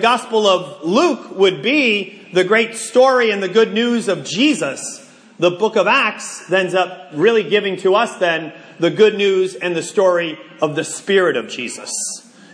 Gospel of Luke would be the great story and the good news of Jesus, the book of Acts ends up really giving to us then the good news and the story of the Spirit of Jesus.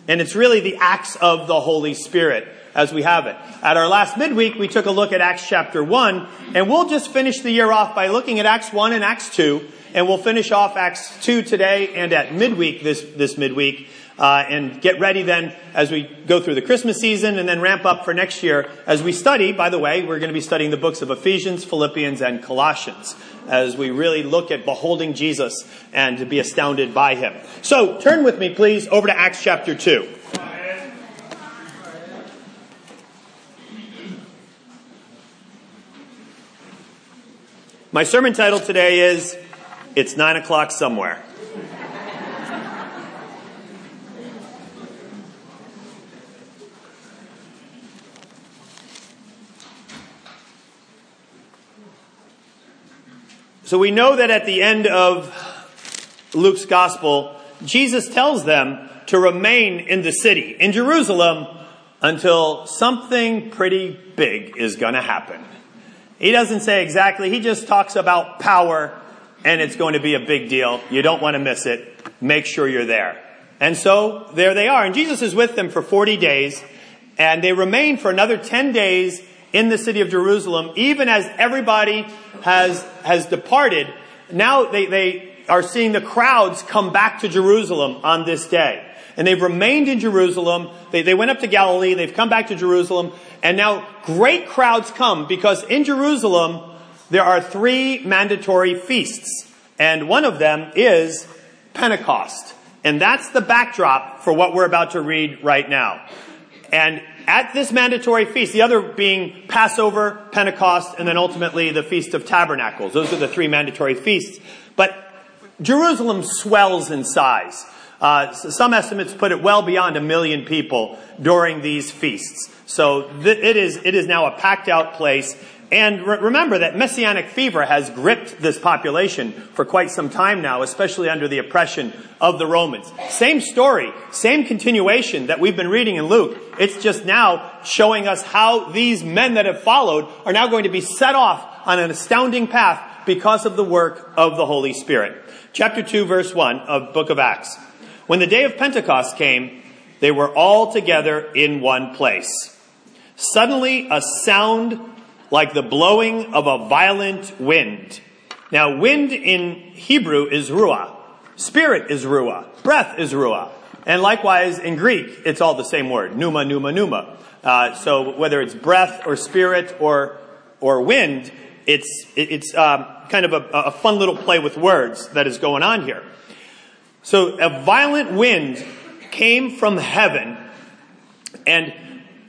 And it's really the acts of the Holy Spirit as we have it. At our last midweek, we took a look at Acts chapter 1, and we'll just finish the year off by looking at Acts 1 and Acts 2, and we'll finish off Acts 2 today and at midweek this, this midweek uh, and get ready then as we go through the Christmas season and then ramp up for next year as we study. By the way, we're going to be studying the books of Ephesians, Philippians, and Colossians as we really look at beholding Jesus and to be astounded by him. So turn with me, please, over to Acts chapter 2. My sermon title today is It's Nine O'Clock Somewhere. So we know that at the end of Luke's gospel, Jesus tells them to remain in the city, in Jerusalem, until something pretty big is going to happen. He doesn't say exactly, he just talks about power, and it's going to be a big deal. You don't want to miss it. Make sure you're there. And so there they are. And Jesus is with them for 40 days, and they remain for another 10 days in the city of Jerusalem, even as everybody has, has departed. Now they, they are seeing the crowds come back to Jerusalem on this day. And they've remained in Jerusalem. They, they went up to Galilee. They've come back to Jerusalem. And now great crowds come because in Jerusalem, there are three mandatory feasts. And one of them is Pentecost. And that's the backdrop for what we're about to read right now. And at this mandatory feast, the other being Passover, Pentecost, and then ultimately the Feast of Tabernacles. Those are the three mandatory feasts. But Jerusalem swells in size. Uh, some estimates put it well beyond a million people during these feasts. So th- it is it is now a packed out place. And re- remember that messianic fever has gripped this population for quite some time now, especially under the oppression of the Romans. Same story, same continuation that we've been reading in Luke. It's just now showing us how these men that have followed are now going to be set off on an astounding path because of the work of the Holy Spirit. Chapter 2 verse 1 of book of Acts. When the day of Pentecost came, they were all together in one place. Suddenly a sound like the blowing of a violent wind. Now, wind in Hebrew is ruah. Spirit is ruah. Breath is ruah. And likewise, in Greek, it's all the same word. Pneuma, pneuma, pneuma. Uh, so whether it's breath or spirit or, or wind, it's, it's um, kind of a, a fun little play with words that is going on here. So a violent wind came from heaven and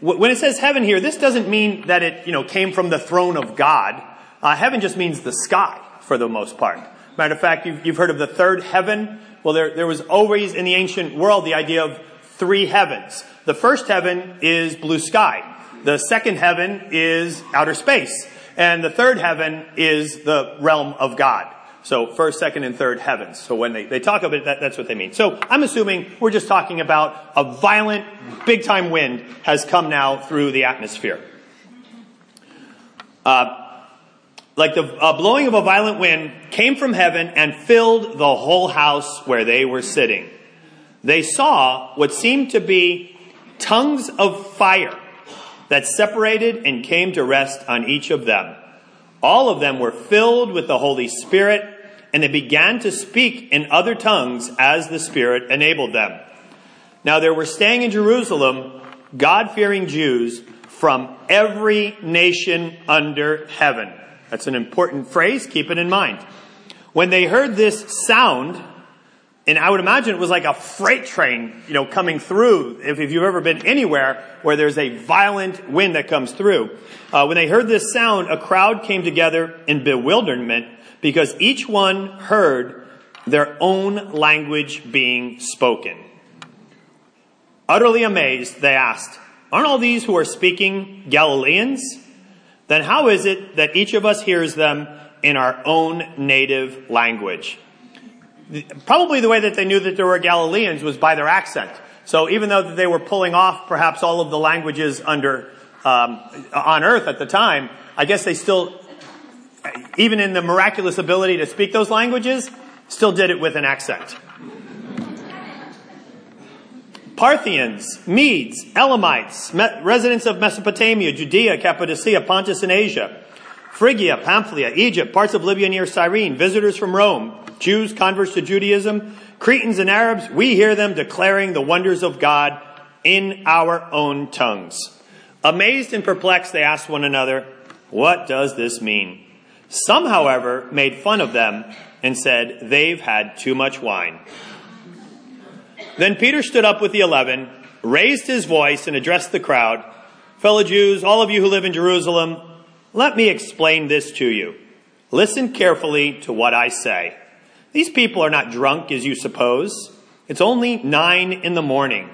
when it says heaven here, this doesn't mean that it, you know, came from the throne of God. Uh, heaven just means the sky for the most part. Matter of fact, you've, you've heard of the third heaven. Well, there, there was always in the ancient world the idea of three heavens. The first heaven is blue sky. The second heaven is outer space. And the third heaven is the realm of God. So first, second, and third heavens. So when they, they talk about it, that, that's what they mean. So I'm assuming we're just talking about a violent, big time wind has come now through the atmosphere. Uh, like the uh, blowing of a violent wind came from heaven and filled the whole house where they were sitting. They saw what seemed to be tongues of fire that separated and came to rest on each of them. All of them were filled with the Holy Spirit and they began to speak in other tongues as the Spirit enabled them. Now there were staying in Jerusalem God fearing Jews from every nation under heaven. That's an important phrase, keep it in mind. When they heard this sound, and I would imagine it was like a freight train, you know, coming through. If, if you've ever been anywhere where there's a violent wind that comes through. Uh, when they heard this sound, a crowd came together in bewilderment because each one heard their own language being spoken. Utterly amazed, they asked, Aren't all these who are speaking Galileans? Then how is it that each of us hears them in our own native language? Probably the way that they knew that there were Galileans was by their accent. So even though they were pulling off perhaps all of the languages under um, on earth at the time, I guess they still, even in the miraculous ability to speak those languages, still did it with an accent. Parthians, Medes, Elamites, residents of Mesopotamia, Judea, Cappadocia, Pontus and Asia, Phrygia, Pamphylia, Egypt, parts of Libya near Cyrene, visitors from Rome, Jews, converts to Judaism, Cretans and Arabs, we hear them declaring the wonders of God in our own tongues. Amazed and perplexed, they asked one another, What does this mean? Some, however, made fun of them and said, They've had too much wine. Then Peter stood up with the eleven, raised his voice, and addressed the crowd Fellow Jews, all of you who live in Jerusalem, let me explain this to you. Listen carefully to what I say. These people are not drunk as you suppose. It's only nine in the morning.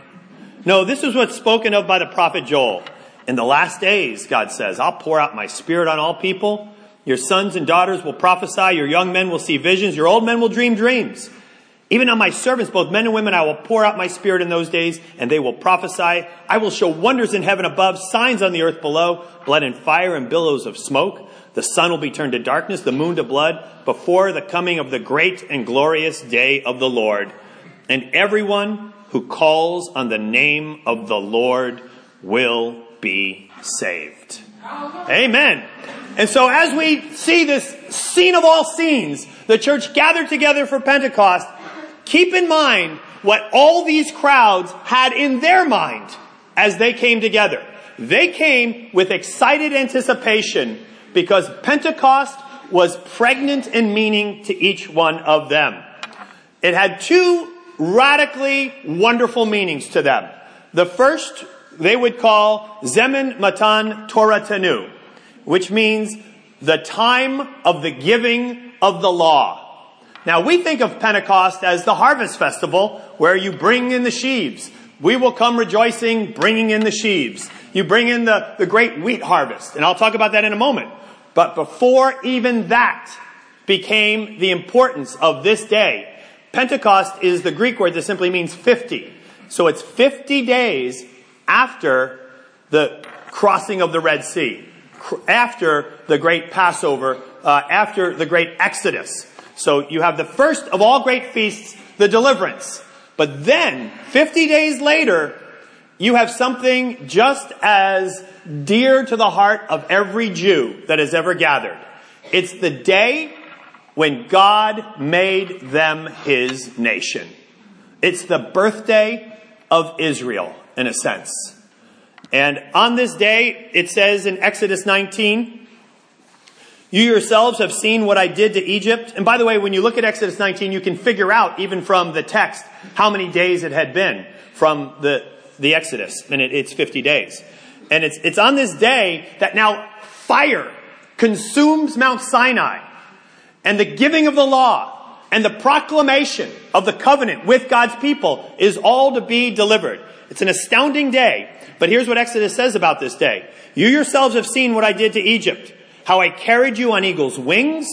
No, this is what's spoken of by the prophet Joel. In the last days, God says, I'll pour out my spirit on all people. Your sons and daughters will prophesy. Your young men will see visions. Your old men will dream dreams. Even on my servants, both men and women, I will pour out my spirit in those days, and they will prophesy. I will show wonders in heaven above, signs on the earth below, blood and fire and billows of smoke. The sun will be turned to darkness, the moon to blood, before the coming of the great and glorious day of the Lord. And everyone who calls on the name of the Lord will be saved. Amen. And so as we see this scene of all scenes, the church gathered together for Pentecost, keep in mind what all these crowds had in their mind as they came together. They came with excited anticipation because Pentecost was pregnant in meaning to each one of them. It had two radically wonderful meanings to them. The first they would call Zemen Matan Torah Tanu, which means the time of the giving of the law. Now we think of Pentecost as the harvest festival where you bring in the sheaves. We will come rejoicing, bringing in the sheaves. You bring in the, the great wheat harvest, and I'll talk about that in a moment. But before even that became the importance of this day, Pentecost is the Greek word that simply means 50. So it's 50 days after the crossing of the Red Sea, after the great Passover, uh, after the great Exodus. So you have the first of all great feasts, the deliverance. But then, 50 days later, you have something just as dear to the heart of every Jew that has ever gathered. It's the day when God made them his nation. It's the birthday of Israel, in a sense. And on this day, it says in Exodus 19, you yourselves have seen what I did to Egypt. And by the way, when you look at Exodus 19, you can figure out, even from the text, how many days it had been from the, the Exodus. And it, it's 50 days. And it's, it's on this day that now fire consumes Mount Sinai and the giving of the law and the proclamation of the covenant with God's people is all to be delivered. It's an astounding day. But here's what Exodus says about this day. You yourselves have seen what I did to Egypt, how I carried you on eagle's wings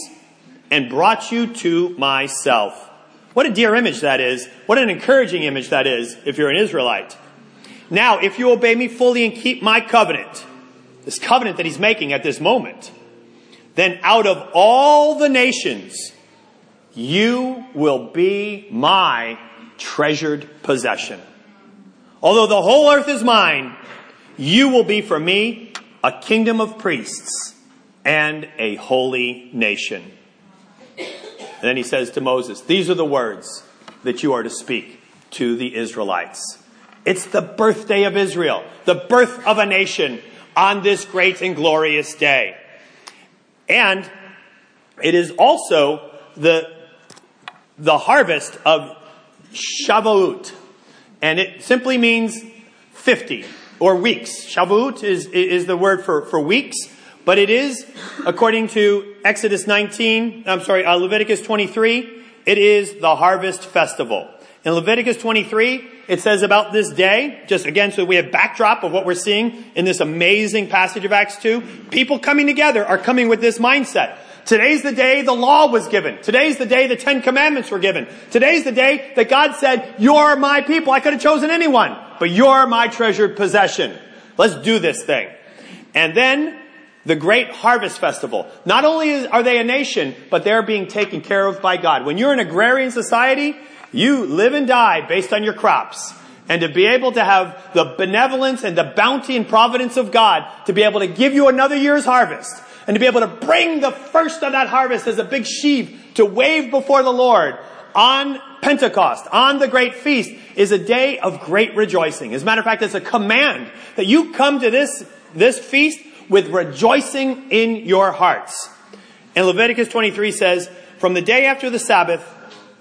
and brought you to myself. What a dear image that is. What an encouraging image that is if you're an Israelite. Now, if you obey me fully and keep my covenant, this covenant that he's making at this moment, then out of all the nations, you will be my treasured possession. Although the whole earth is mine, you will be for me a kingdom of priests and a holy nation. And then he says to Moses, These are the words that you are to speak to the Israelites. It's the birthday of Israel, the birth of a nation on this great and glorious day. And it is also the, the harvest of Shavuot. And it simply means 50 or weeks. Shavuot is, is the word for, for weeks, but it is, according to Exodus 19, I'm sorry, uh, Leviticus 23, it is the harvest festival. In Leviticus 23, it says about this day, just again, so we have backdrop of what we're seeing in this amazing passage of Acts 2. People coming together are coming with this mindset. Today's the day the law was given. Today's the day the Ten Commandments were given. Today's the day that God said, you're my people. I could have chosen anyone, but you're my treasured possession. Let's do this thing. And then the great harvest festival. Not only are they a nation, but they're being taken care of by God. When you're an agrarian society, you live and die based on your crops. And to be able to have the benevolence and the bounty and providence of God to be able to give you another year's harvest and to be able to bring the first of that harvest as a big sheaf to wave before the Lord on Pentecost, on the great feast, is a day of great rejoicing. As a matter of fact, it's a command that you come to this, this feast with rejoicing in your hearts. And Leviticus 23 says, from the day after the Sabbath,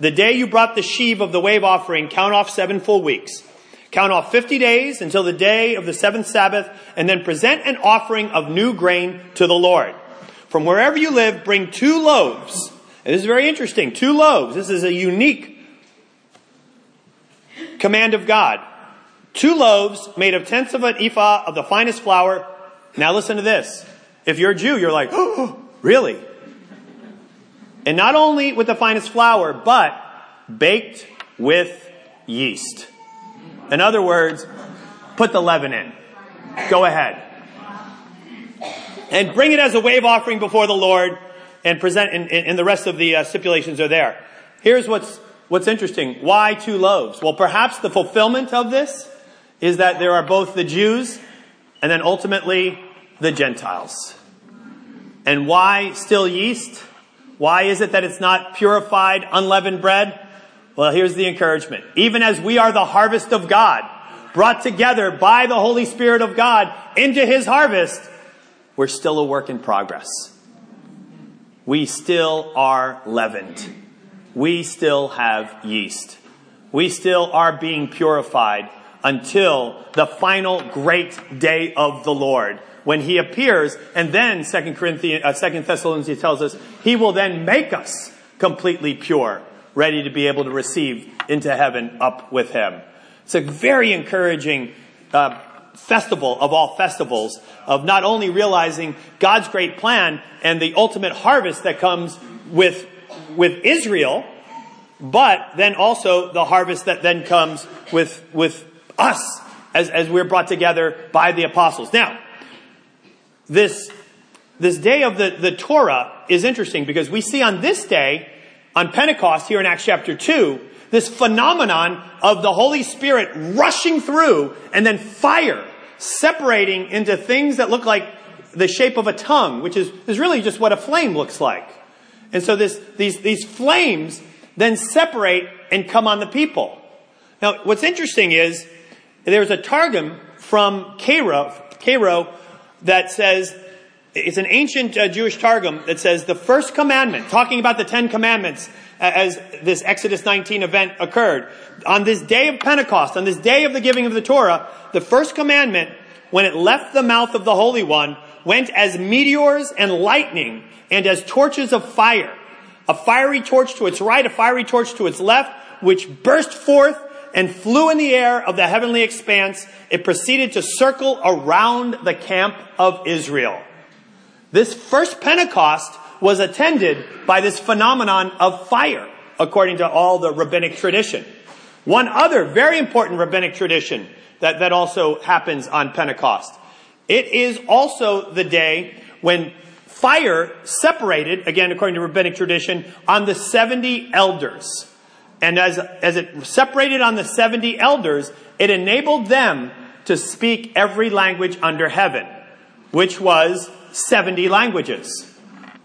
the day you brought the sheave of the wave offering, count off seven full weeks. Count off 50 days until the day of the seventh Sabbath, and then present an offering of new grain to the Lord. From wherever you live, bring two loaves. And this is very interesting. Two loaves. This is a unique command of God. Two loaves made of tenths of an ephah of the finest flour. Now listen to this. If you're a Jew, you're like, oh, really? And not only with the finest flour, but baked with yeast. In other words, put the leaven in. Go ahead. And bring it as a wave offering before the Lord and present, and, and the rest of the uh, stipulations are there. Here's what's, what's interesting. Why two loaves? Well, perhaps the fulfillment of this is that there are both the Jews and then ultimately the Gentiles. And why still yeast? Why is it that it's not purified, unleavened bread? Well, here's the encouragement. Even as we are the harvest of God, brought together by the Holy Spirit of God into His harvest, we're still a work in progress. We still are leavened. We still have yeast. We still are being purified until the final great day of the Lord when he appears and then second corinthians uh, second thessalonians tells us he will then make us completely pure ready to be able to receive into heaven up with him. It's a very encouraging uh, festival of all festivals of not only realizing God's great plan and the ultimate harvest that comes with, with Israel, but then also the harvest that then comes with, with us as, as we're brought together by the apostles. Now, this, this day of the, the Torah is interesting because we see on this day on Pentecost here in Acts chapter 2, this phenomenon of the Holy Spirit rushing through and then fire separating into things that look like the shape of a tongue, which is, is really just what a flame looks like. And so this, these, these flames then separate and come on the people. Now, what's interesting is there's a targum from Cairo, Cairo that says it's an ancient uh, Jewish Targum that says the first commandment, talking about the Ten Commandments as this Exodus 19 event occurred. On this day of Pentecost, on this day of the giving of the Torah, the first commandment, when it left the mouth of the Holy One, went as meteors and lightning and as torches of fire. A fiery torch to its right, a fiery torch to its left, which burst forth and flew in the air of the heavenly expanse. It proceeded to circle around the camp of Israel. This first Pentecost was attended by this phenomenon of fire, according to all the rabbinic tradition. One other very important rabbinic tradition that, that also happens on Pentecost. It is also the day when fire separated, again according to rabbinic tradition, on the 70 elders. And as, as it separated on the 70 elders, it enabled them to speak every language under heaven, which was 70 languages.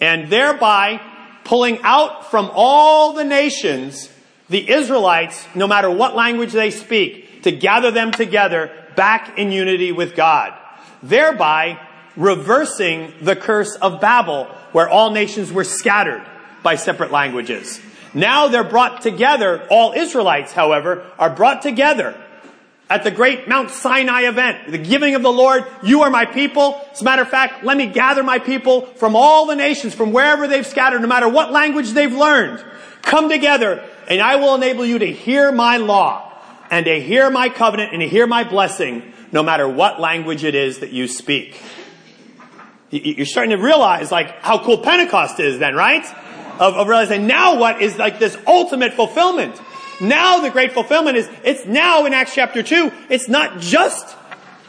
And thereby pulling out from all the nations the Israelites, no matter what language they speak, to gather them together back in unity with God. Thereby reversing the curse of Babel, where all nations were scattered by separate languages. Now they're brought together, all Israelites, however, are brought together at the great Mount Sinai event, the giving of the Lord, you are my people. As a matter of fact, let me gather my people from all the nations, from wherever they've scattered, no matter what language they've learned. Come together and I will enable you to hear my law and to hear my covenant and to hear my blessing, no matter what language it is that you speak. you're starting to realize like how cool Pentecost is then, right? Of, of realizing now what is like this ultimate fulfillment. Now the great fulfillment is, it's now in Acts chapter 2, it's not just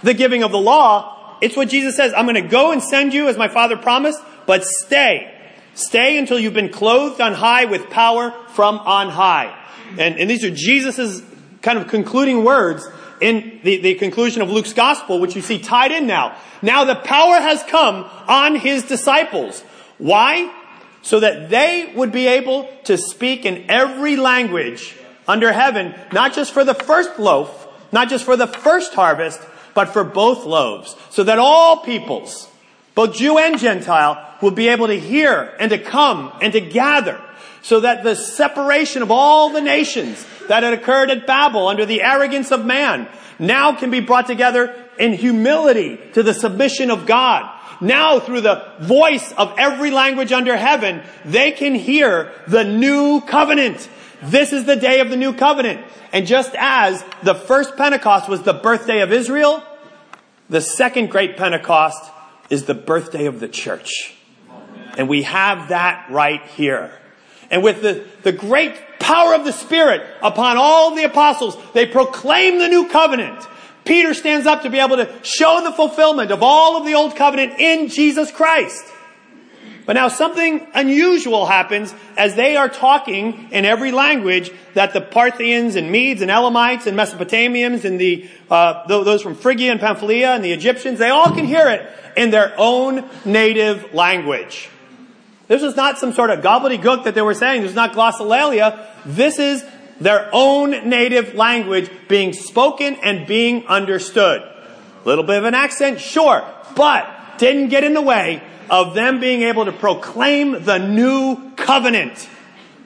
the giving of the law, it's what Jesus says, I'm gonna go and send you as my Father promised, but stay. Stay until you've been clothed on high with power from on high. And, and these are Jesus' kind of concluding words in the, the conclusion of Luke's gospel, which you see tied in now. Now the power has come on his disciples. Why? So that they would be able to speak in every language under heaven, not just for the first loaf, not just for the first harvest, but for both loaves. So that all peoples, both Jew and Gentile, will be able to hear and to come and to gather. So that the separation of all the nations that had occurred at Babel under the arrogance of man now can be brought together in humility to the submission of God. Now through the voice of every language under heaven, they can hear the new covenant. This is the day of the new covenant. And just as the first Pentecost was the birthday of Israel, the second great Pentecost is the birthday of the church. And we have that right here. And with the, the great power of the Spirit upon all the apostles, they proclaim the new covenant. Peter stands up to be able to show the fulfillment of all of the old covenant in Jesus Christ. But now something unusual happens as they are talking in every language that the Parthians and Medes and Elamites and Mesopotamians and the uh, those from Phrygia and Pamphylia and the Egyptians they all can hear it in their own native language. This is not some sort of gobbledygook that they were saying. This is not glossolalia. This is their own native language being spoken and being understood. A little bit of an accent, sure, but didn't get in the way of them being able to proclaim the new covenant,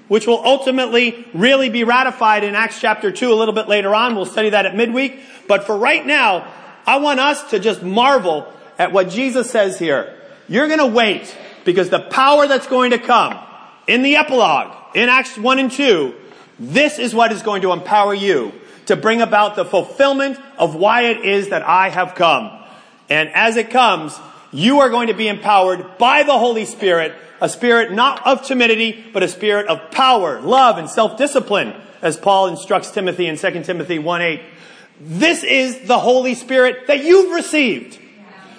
which will ultimately really be ratified in Acts chapter 2 a little bit later on. We'll study that at midweek. But for right now, I want us to just marvel at what Jesus says here. You're going to wait because the power that's going to come in the epilogue, in Acts 1 and 2, this is what is going to empower you to bring about the fulfillment of why it is that I have come. And as it comes, you are going to be empowered by the Holy Spirit, a spirit not of timidity, but a spirit of power, love, and self-discipline, as Paul instructs Timothy in 2 Timothy 1 8. This is the Holy Spirit that you've received.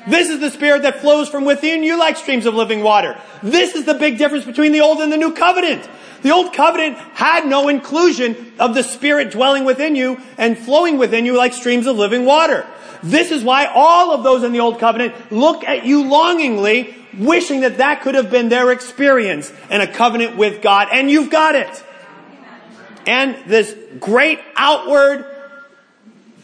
This is the Spirit that flows from within you like streams of living water. This is the big difference between the Old and the New Covenant. The Old Covenant had no inclusion of the Spirit dwelling within you and flowing within you like streams of living water. This is why all of those in the Old Covenant look at you longingly, wishing that that could have been their experience and a covenant with God, and you've got it. And this great outward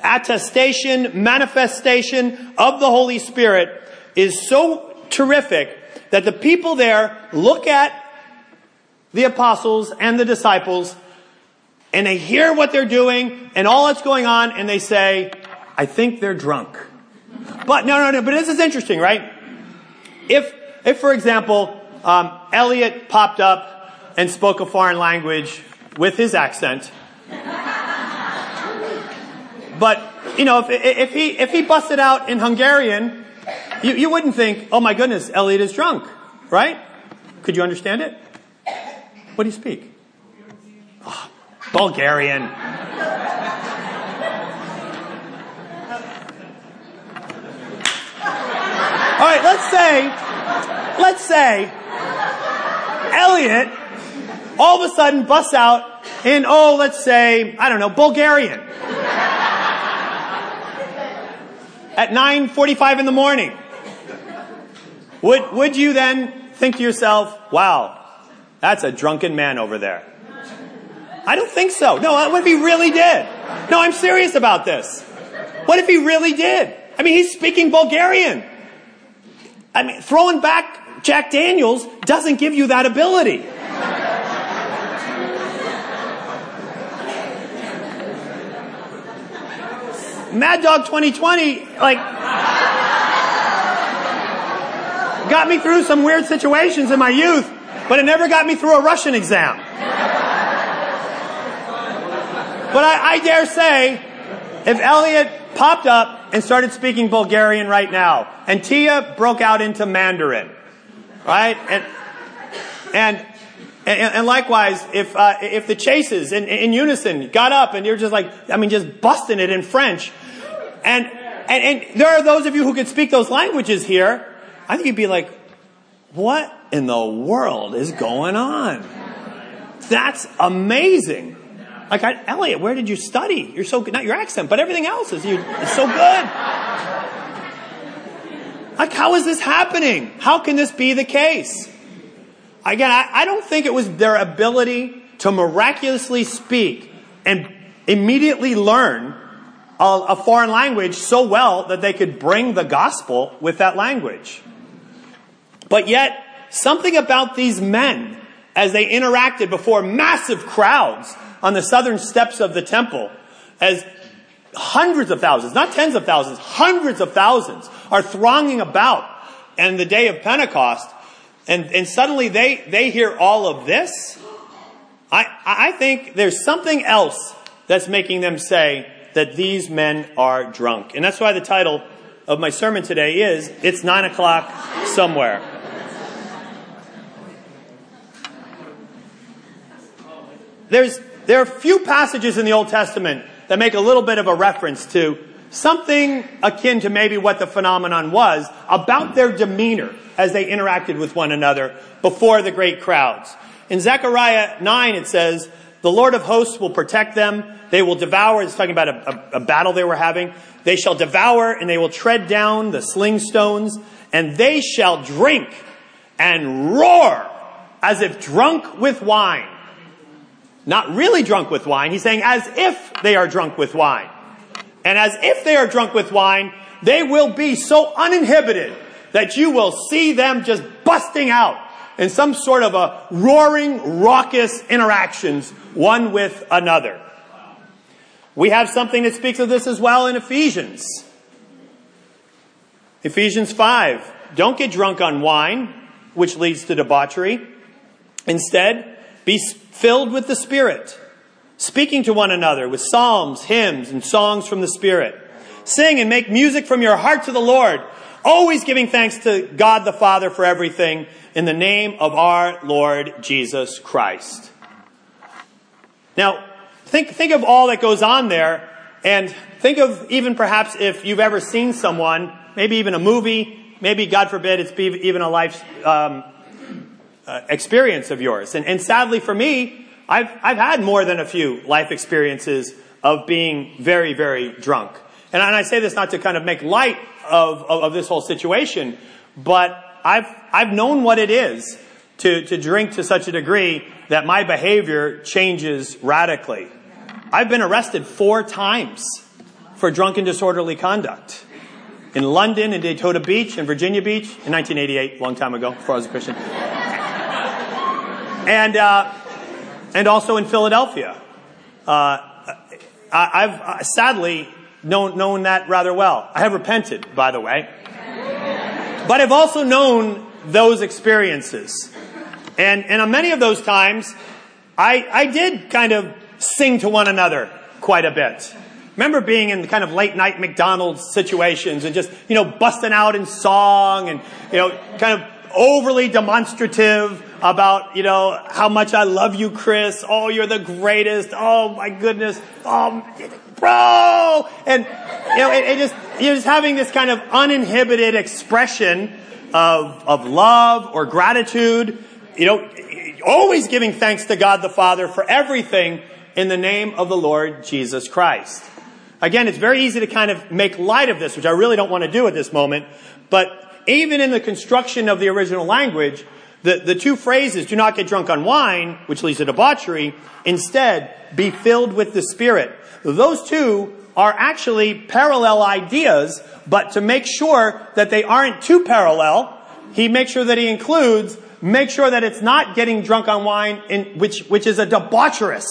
attestation, manifestation of the Holy Spirit is so terrific that the people there look at the apostles and the disciples and they hear what they're doing and all that's going on and they say, I think they're drunk. But no, no, no, but this is interesting, right? If, if for example, um, Elliot popped up and spoke a foreign language with his accent, but, you know, if, if he, if he busted out in Hungarian, you, you wouldn't think, oh my goodness, Elliot is drunk, right? Could you understand it? What do you speak? Oh, Bulgarian. All right, let's say, let's say, Elliot all of a sudden busts out in, oh, let's say, I don't know, Bulgarian. at 9.45 in the morning. Would, would you then think to yourself, wow, that's a drunken man over there? I don't think so. No, uh, what if he really did? No, I'm serious about this. What if he really did? I mean, he's speaking Bulgarian. I mean, throwing back Jack Daniels doesn't give you that ability. Mad Dog 2020, like, got me through some weird situations in my youth, but it never got me through a Russian exam. But I, I dare say, if Elliot popped up and started speaking Bulgarian right now. And Tia broke out into Mandarin. Right? And, and, and, and likewise, if, uh, if the chases in, in unison got up and you're just like, I mean, just busting it in French. And, and, and there are those of you who could speak those languages here. I think you'd be like, what in the world is going on? That's amazing. Like, I, Elliot, where did you study? You're so good. Not your accent, but everything else is, you, is so good. Like, how is this happening? How can this be the case? Again, I, I don't think it was their ability to miraculously speak and immediately learn a, a foreign language so well that they could bring the gospel with that language. But yet, something about these men, as they interacted before massive crowds on the southern steps of the temple, as hundreds of thousands, not tens of thousands, hundreds of thousands are thronging about and the day of Pentecost, and, and suddenly they, they hear all of this. I, I think there's something else that's making them say that these men are drunk. And that's why the title of my sermon today is It's Nine O'Clock Somewhere. There's, there are few passages in the Old Testament that make a little bit of a reference to something akin to maybe what the phenomenon was about their demeanor as they interacted with one another before the great crowds. In Zechariah 9 it says, the Lord of hosts will protect them. They will devour. It's talking about a, a, a battle they were having. They shall devour and they will tread down the sling stones and they shall drink and roar as if drunk with wine. Not really drunk with wine. He's saying as if they are drunk with wine. And as if they are drunk with wine, they will be so uninhibited that you will see them just busting out in some sort of a roaring, raucous interactions one with another. We have something that speaks of this as well in Ephesians. Ephesians 5. Don't get drunk on wine, which leads to debauchery. Instead, be filled with the Spirit, speaking to one another with psalms, hymns, and songs from the Spirit. Sing and make music from your heart to the Lord, always giving thanks to God the Father for everything in the name of our Lord Jesus Christ. Now, think, think of all that goes on there, and think of even perhaps if you've ever seen someone, maybe even a movie, maybe, God forbid, it's even a life um, uh, experience of yours. And, and sadly for me, I've, I've had more than a few life experiences of being very, very drunk. And, and I say this not to kind of make light of, of, of this whole situation, but I've, I've known what it is to, to drink to such a degree that my behavior changes radically. I've been arrested four times for drunken disorderly conduct. In London, in Daytona Beach, in Virginia Beach, in 1988, a long time ago, before I was a Christian. And, uh, and also in Philadelphia. Uh, I, have uh, sadly known, known that rather well. I have repented, by the way. But I've also known those experiences. And, and on many of those times, I, I did kind of sing to one another quite a bit. Remember being in kind of late night McDonald's situations and just, you know, busting out in song and, you know, kind of overly demonstrative about, you know, how much I love you, Chris. Oh, you're the greatest. Oh my goodness. Oh, bro. And, you know, it, it just, you're just having this kind of uninhibited expression of, of love or gratitude, you know, always giving thanks to God the Father for everything in the name of the Lord Jesus Christ. Again, it's very easy to kind of make light of this, which I really don't want to do at this moment, but even in the construction of the original language, the, the two phrases, do not get drunk on wine, which leads to debauchery, instead, be filled with the Spirit. Those two are actually parallel ideas, but to make sure that they aren't too parallel, he makes sure that he includes, make sure that it's not getting drunk on wine, in, which, which is a debaucherous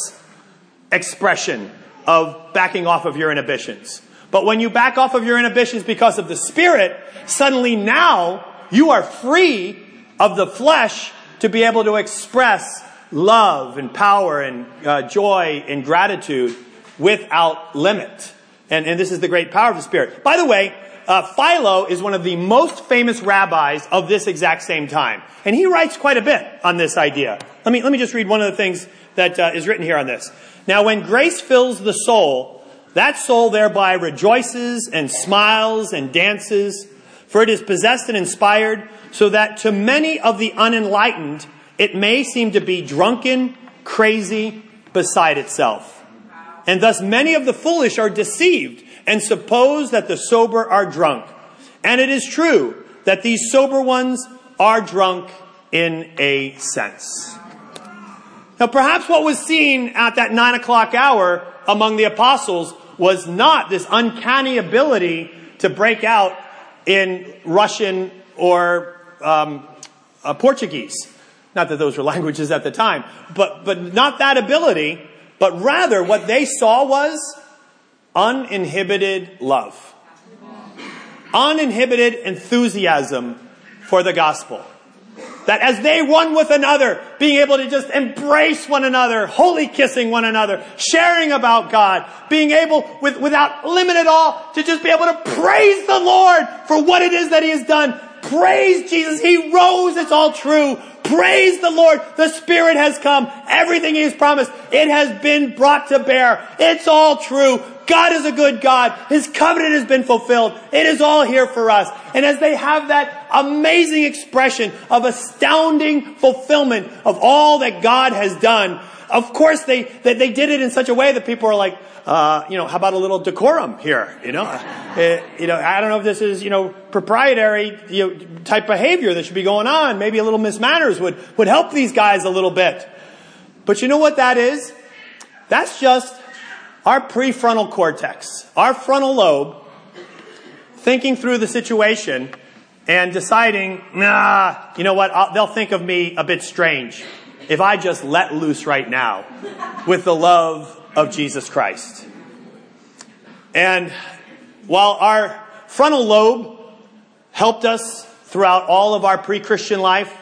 expression of backing off of your inhibitions. But when you back off of your inhibitions because of the Spirit, suddenly now you are free of the flesh to be able to express love and power and uh, joy and gratitude without limit. And, and this is the great power of the Spirit. By the way, uh, Philo is one of the most famous rabbis of this exact same time. And he writes quite a bit on this idea. Let me, let me just read one of the things that uh, is written here on this. Now, when grace fills the soul, that soul thereby rejoices and smiles and dances, for it is possessed and inspired, so that to many of the unenlightened, it may seem to be drunken, crazy, beside itself. And thus many of the foolish are deceived and suppose that the sober are drunk. And it is true that these sober ones are drunk in a sense. Now perhaps what was seen at that nine o'clock hour among the apostles was not this uncanny ability to break out in Russian or um, uh, Portuguese. Not that those were languages at the time, but, but not that ability, but rather what they saw was uninhibited love. Uninhibited enthusiasm for the gospel. That as they one with another, being able to just embrace one another, holy kissing one another, sharing about God, being able, with, without limit at all, to just be able to praise the Lord for what it is that He has done. Praise Jesus. He rose. It's all true. Praise the Lord. The Spirit has come. Everything He has promised. It has been brought to bear. It's all true. God is a good God. His covenant has been fulfilled. It is all here for us. And as they have that amazing expression of astounding fulfillment of all that God has done, of course they, they, they did it in such a way that people are like, uh, you know, how about a little decorum here? You know, uh, you know, I don't know if this is, you know, proprietary you know, type behavior that should be going on. Maybe a little mismanners would, would help these guys a little bit. But you know what that is? That's just our prefrontal cortex, our frontal lobe, thinking through the situation and deciding, nah, you know what, I'll, they'll think of me a bit strange if I just let loose right now with the love of Jesus Christ. And while our frontal lobe helped us throughout all of our pre-Christian life,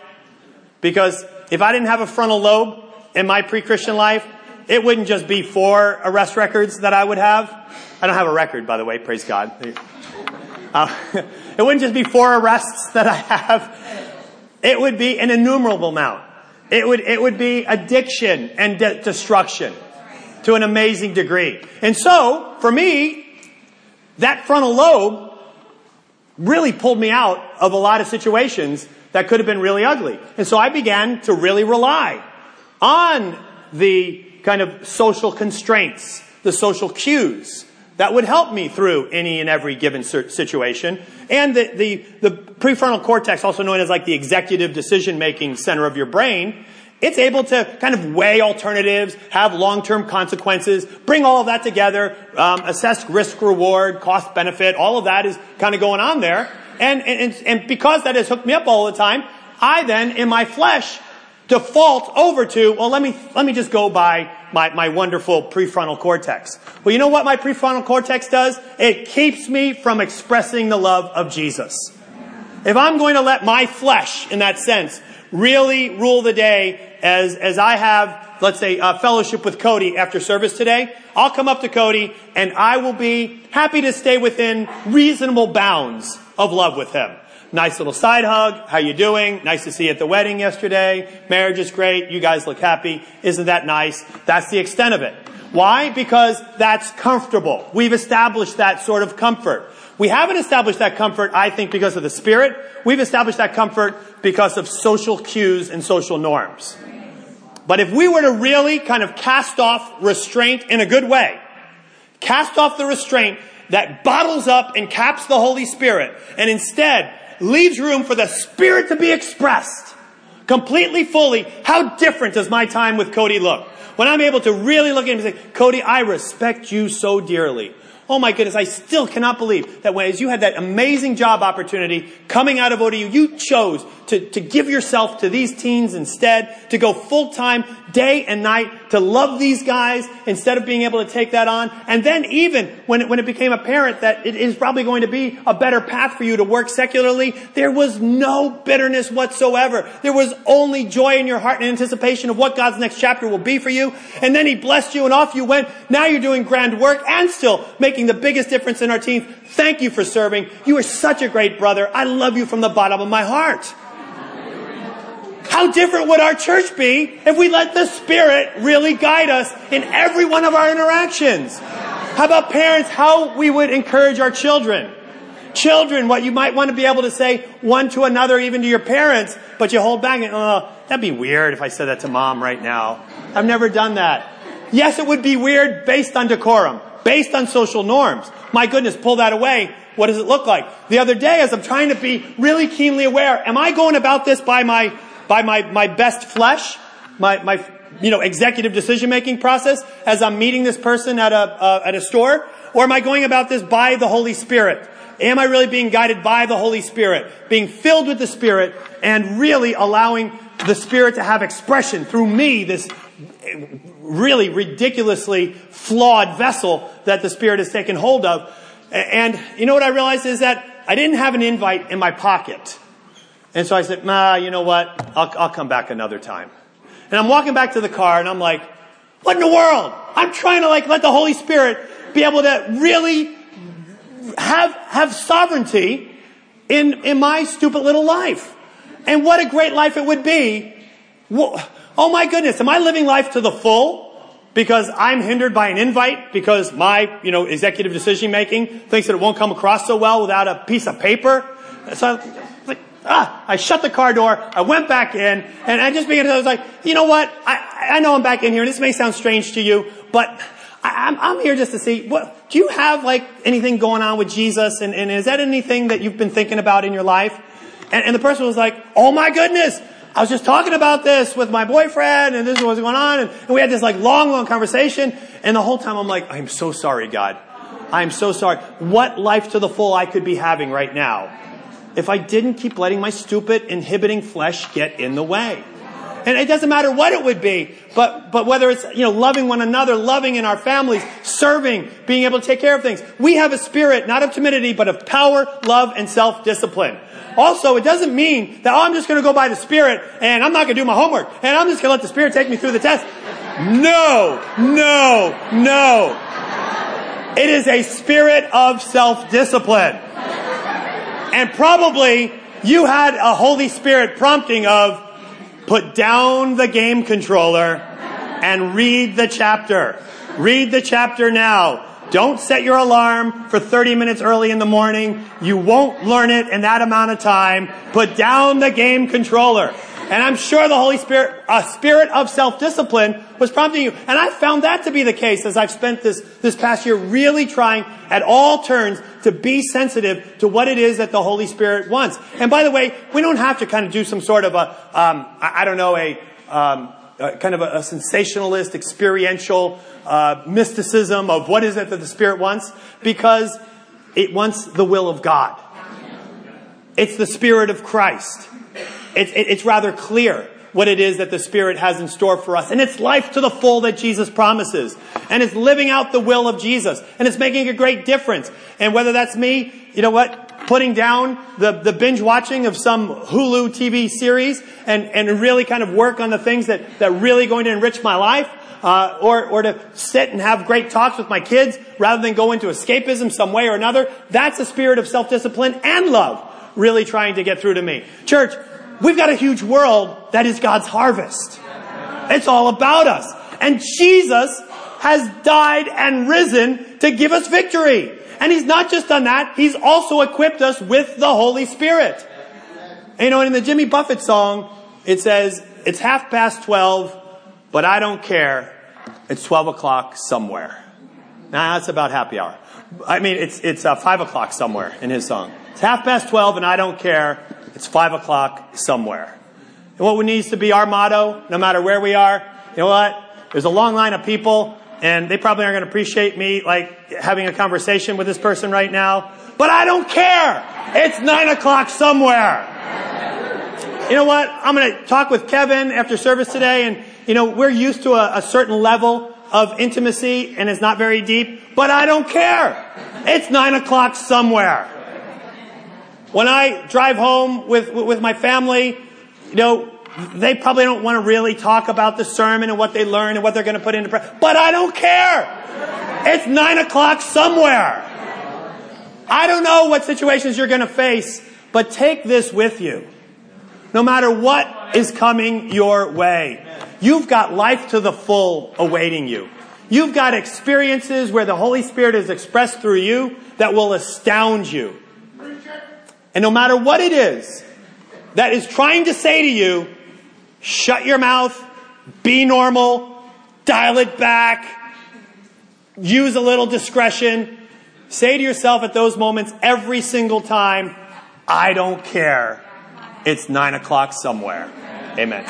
because if I didn't have a frontal lobe in my pre-Christian life, it wouldn't just be four arrest records that I would have. I don't have a record, by the way, praise God. Uh, it wouldn't just be four arrests that I have. It would be an innumerable amount. It would, it would be addiction and de- destruction to an amazing degree. And so, for me, that frontal lobe really pulled me out of a lot of situations that could have been really ugly. And so I began to really rely on the kind of social constraints, the social cues that would help me through any and every given situation. And the, the, the prefrontal cortex, also known as like the executive decision making center of your brain, it's able to kind of weigh alternatives, have long-term consequences, bring all of that together, um, assess risk reward, cost benefit, all of that is kind of going on there. And, and, and because that has hooked me up all the time, I then, in my flesh, default over to, well, let me, let me just go by my, my wonderful prefrontal cortex. Well, you know what my prefrontal cortex does? It keeps me from expressing the love of Jesus. If I'm going to let my flesh, in that sense, really rule the day as, as I have, let's say, a fellowship with Cody after service today, I'll come up to Cody and I will be happy to stay within reasonable bounds of love with him. Nice little side hug. How you doing? Nice to see you at the wedding yesterday. Marriage is great. You guys look happy. Isn't that nice? That's the extent of it. Why? Because that's comfortable. We've established that sort of comfort. We haven't established that comfort, I think, because of the Spirit. We've established that comfort because of social cues and social norms. But if we were to really kind of cast off restraint in a good way, cast off the restraint that bottles up and caps the Holy Spirit, and instead leaves room for the Spirit to be expressed completely, fully. How different does my time with Cody look? When I'm able to really look at him and say, Cody, I respect you so dearly. Oh my goodness, I still cannot believe that when, as you had that amazing job opportunity coming out of ODU, you chose to, to give yourself to these teens instead, to go full time, day and night, to love these guys instead of being able to take that on. And then even when it, when it became apparent that it is probably going to be a better path for you to work secularly, there was no bitterness whatsoever. There was only joy in your heart and anticipation of what God's next chapter will be for you. And then he blessed you and off you went. Now you're doing grand work and still making the biggest difference in our teens. Thank you for serving. You are such a great brother. I love you from the bottom of my heart. How different would our church be if we let the Spirit really guide us in every one of our interactions? How about parents, how we would encourage our children? Children, what you might want to be able to say one to another, even to your parents, but you hold back and, oh, that'd be weird if I said that to mom right now. I've never done that. Yes, it would be weird based on decorum, based on social norms. My goodness, pull that away. What does it look like? The other day, as I'm trying to be really keenly aware, am I going about this by my by my, my best flesh, my, my, you know, executive decision making process as I'm meeting this person at a, uh, at a store? Or am I going about this by the Holy Spirit? Am I really being guided by the Holy Spirit? Being filled with the Spirit and really allowing the Spirit to have expression through me, this really ridiculously flawed vessel that the Spirit has taken hold of. And you know what I realized is that I didn't have an invite in my pocket. And so I said, nah, you know what? I'll, I'll come back another time. And I'm walking back to the car and I'm like, what in the world? I'm trying to like let the Holy Spirit be able to really have, have sovereignty in, in my stupid little life. And what a great life it would be. Oh my goodness, am I living life to the full? Because I'm hindered by an invite because my, you know, executive decision making thinks that it won't come across so well without a piece of paper. So ah, I shut the car door. I went back in and I just began to, I was like, you know what? I, I know I'm back in here. And this may sound strange to you, but I, am I'm here just to see what, do you have like anything going on with Jesus? And, and is that anything that you've been thinking about in your life? And, and the person was like, oh my goodness. I was just talking about this with my boyfriend and this is what's going on. And, and we had this like long, long conversation. And the whole time I'm like, I'm so sorry, God. I'm so sorry. What life to the full I could be having right now if I didn't keep letting my stupid, inhibiting flesh get in the way. And it doesn't matter what it would be, but, but whether it's, you know, loving one another, loving in our families, serving, being able to take care of things. We have a spirit, not of timidity, but of power, love, and self-discipline. Also, it doesn't mean that, oh, I'm just to go by the Spirit and I'm not to do my homework and I'm just to let the Spirit take me through the test. No, no, no. It is a spirit of self-discipline. And probably you had a Holy Spirit prompting of put down the game controller and read the chapter. Read the chapter now. Don't set your alarm for 30 minutes early in the morning. You won't learn it in that amount of time. Put down the game controller. And I'm sure the Holy Spirit, a spirit of self-discipline was prompting you. And I found that to be the case as I've spent this, this past year really trying at all turns to be sensitive to what it is that the Holy Spirit wants. And by the way, we don't have to kind of do some sort of a, um, I, I, don't know, a, um, a kind of a, a, sensationalist, experiential uh, mysticism of what is it that the Spirit wants, because it wants the will of God. It's the Spirit of Christ. It's, it's rather clear what it is that the Spirit has in store for us. And it's life to the full that Jesus promises. And it's living out the will of Jesus. And it's making a great difference. And whether that's me, you know what, putting down the, the binge watching of some Hulu TV series and, and really kind of work on the things that, that really going to enrich my life. Uh, or, or to sit and have great talks with my kids rather than go into escapism some way or another. That's a spirit of self-discipline and love really trying to get through to me. Church, We've got a huge world that is God's harvest. It's all about us. And Jesus has died and risen to give us victory. And He's not just done that, He's also equipped us with the Holy Spirit. And you know, in the Jimmy Buffett song, it says, it's half past 12, but I don't care. It's 12 o'clock somewhere. Now that's about happy hour. I mean, it's, it's uh, 5 o'clock somewhere in his song. It's half past 12 and I don't care. It's five o'clock somewhere. And what needs to be our motto, no matter where we are, you know what? There's a long line of people and they probably aren't going to appreciate me like having a conversation with this person right now. But I don't care. It's nine o'clock somewhere. You know what? I'm going to talk with Kevin after service today and you know, we're used to a, a certain level of intimacy and it's not very deep, but I don't care. It's nine o'clock somewhere. When I drive home with, with my family, you know, they probably don't want to really talk about the sermon and what they learned and what they're going to put into prayer, but I don't care. It's nine o'clock somewhere. I don't know what situations you're going to face, but take this with you. No matter what is coming your way, you've got life to the full awaiting you. You've got experiences where the Holy Spirit is expressed through you that will astound you. And no matter what it is that is trying to say to you, shut your mouth, be normal, dial it back, use a little discretion, say to yourself at those moments every single time, I don't care. It's nine o'clock somewhere. Amen.